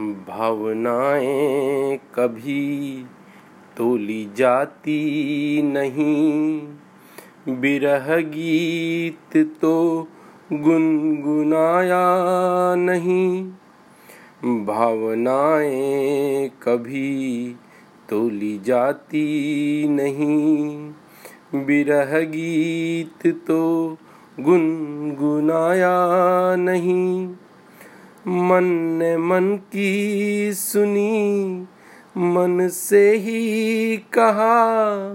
भावनाएँ कभी तोली जाती नहीं। बिरह गीत तो गुनगुनाया नहीं। भावनाएँ कभी तोली जाती नहीं। बिरह गीत तो गुनगुनाया नहीं। मन ने मन की सुनी, मन से ही कहा।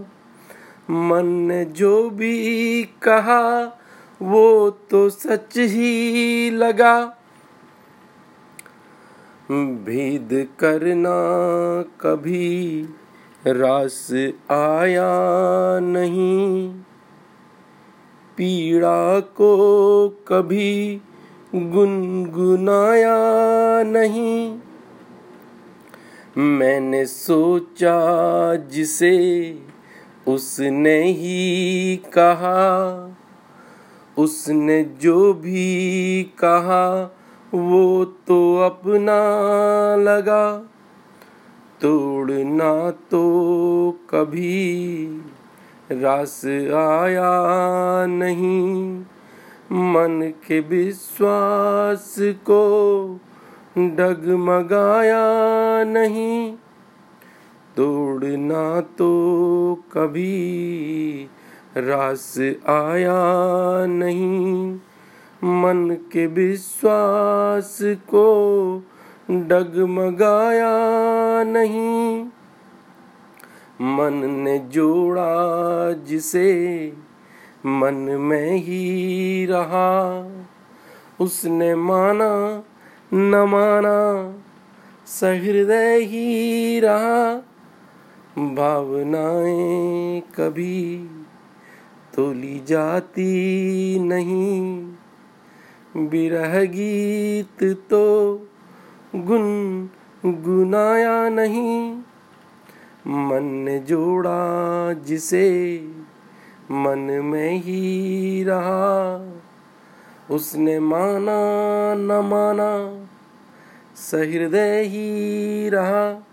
मन ने जो भी कहा, वो तो सच ही लगा। भेद करना कभी रास आया नहीं, पीड़ा को कभी गुनगुनाया नहीं। मैंने सोचा जिसे उसने ही कहा। उसने जो भी कहा, वो तो अपना लगा। तोड़ना तो कभी रास आया नहीं। मन के विश्वास को डगमगाया नहीं। तोड़ना तो कभी रास आया नहीं। मन के विश्वास को डगमगाया नहीं। मन ने जोड़ा जिसे मन में ही रहा। उसने माना, न माना, सहृदय ही रहा। भावनाएँ कभी तोली जाती नहीं। बिरह गीत तो गुन गुनाया नहीं। मन ने जोड़ा जिसे मन में ही रहा। उसने माना न माना सहृदय ही रहा।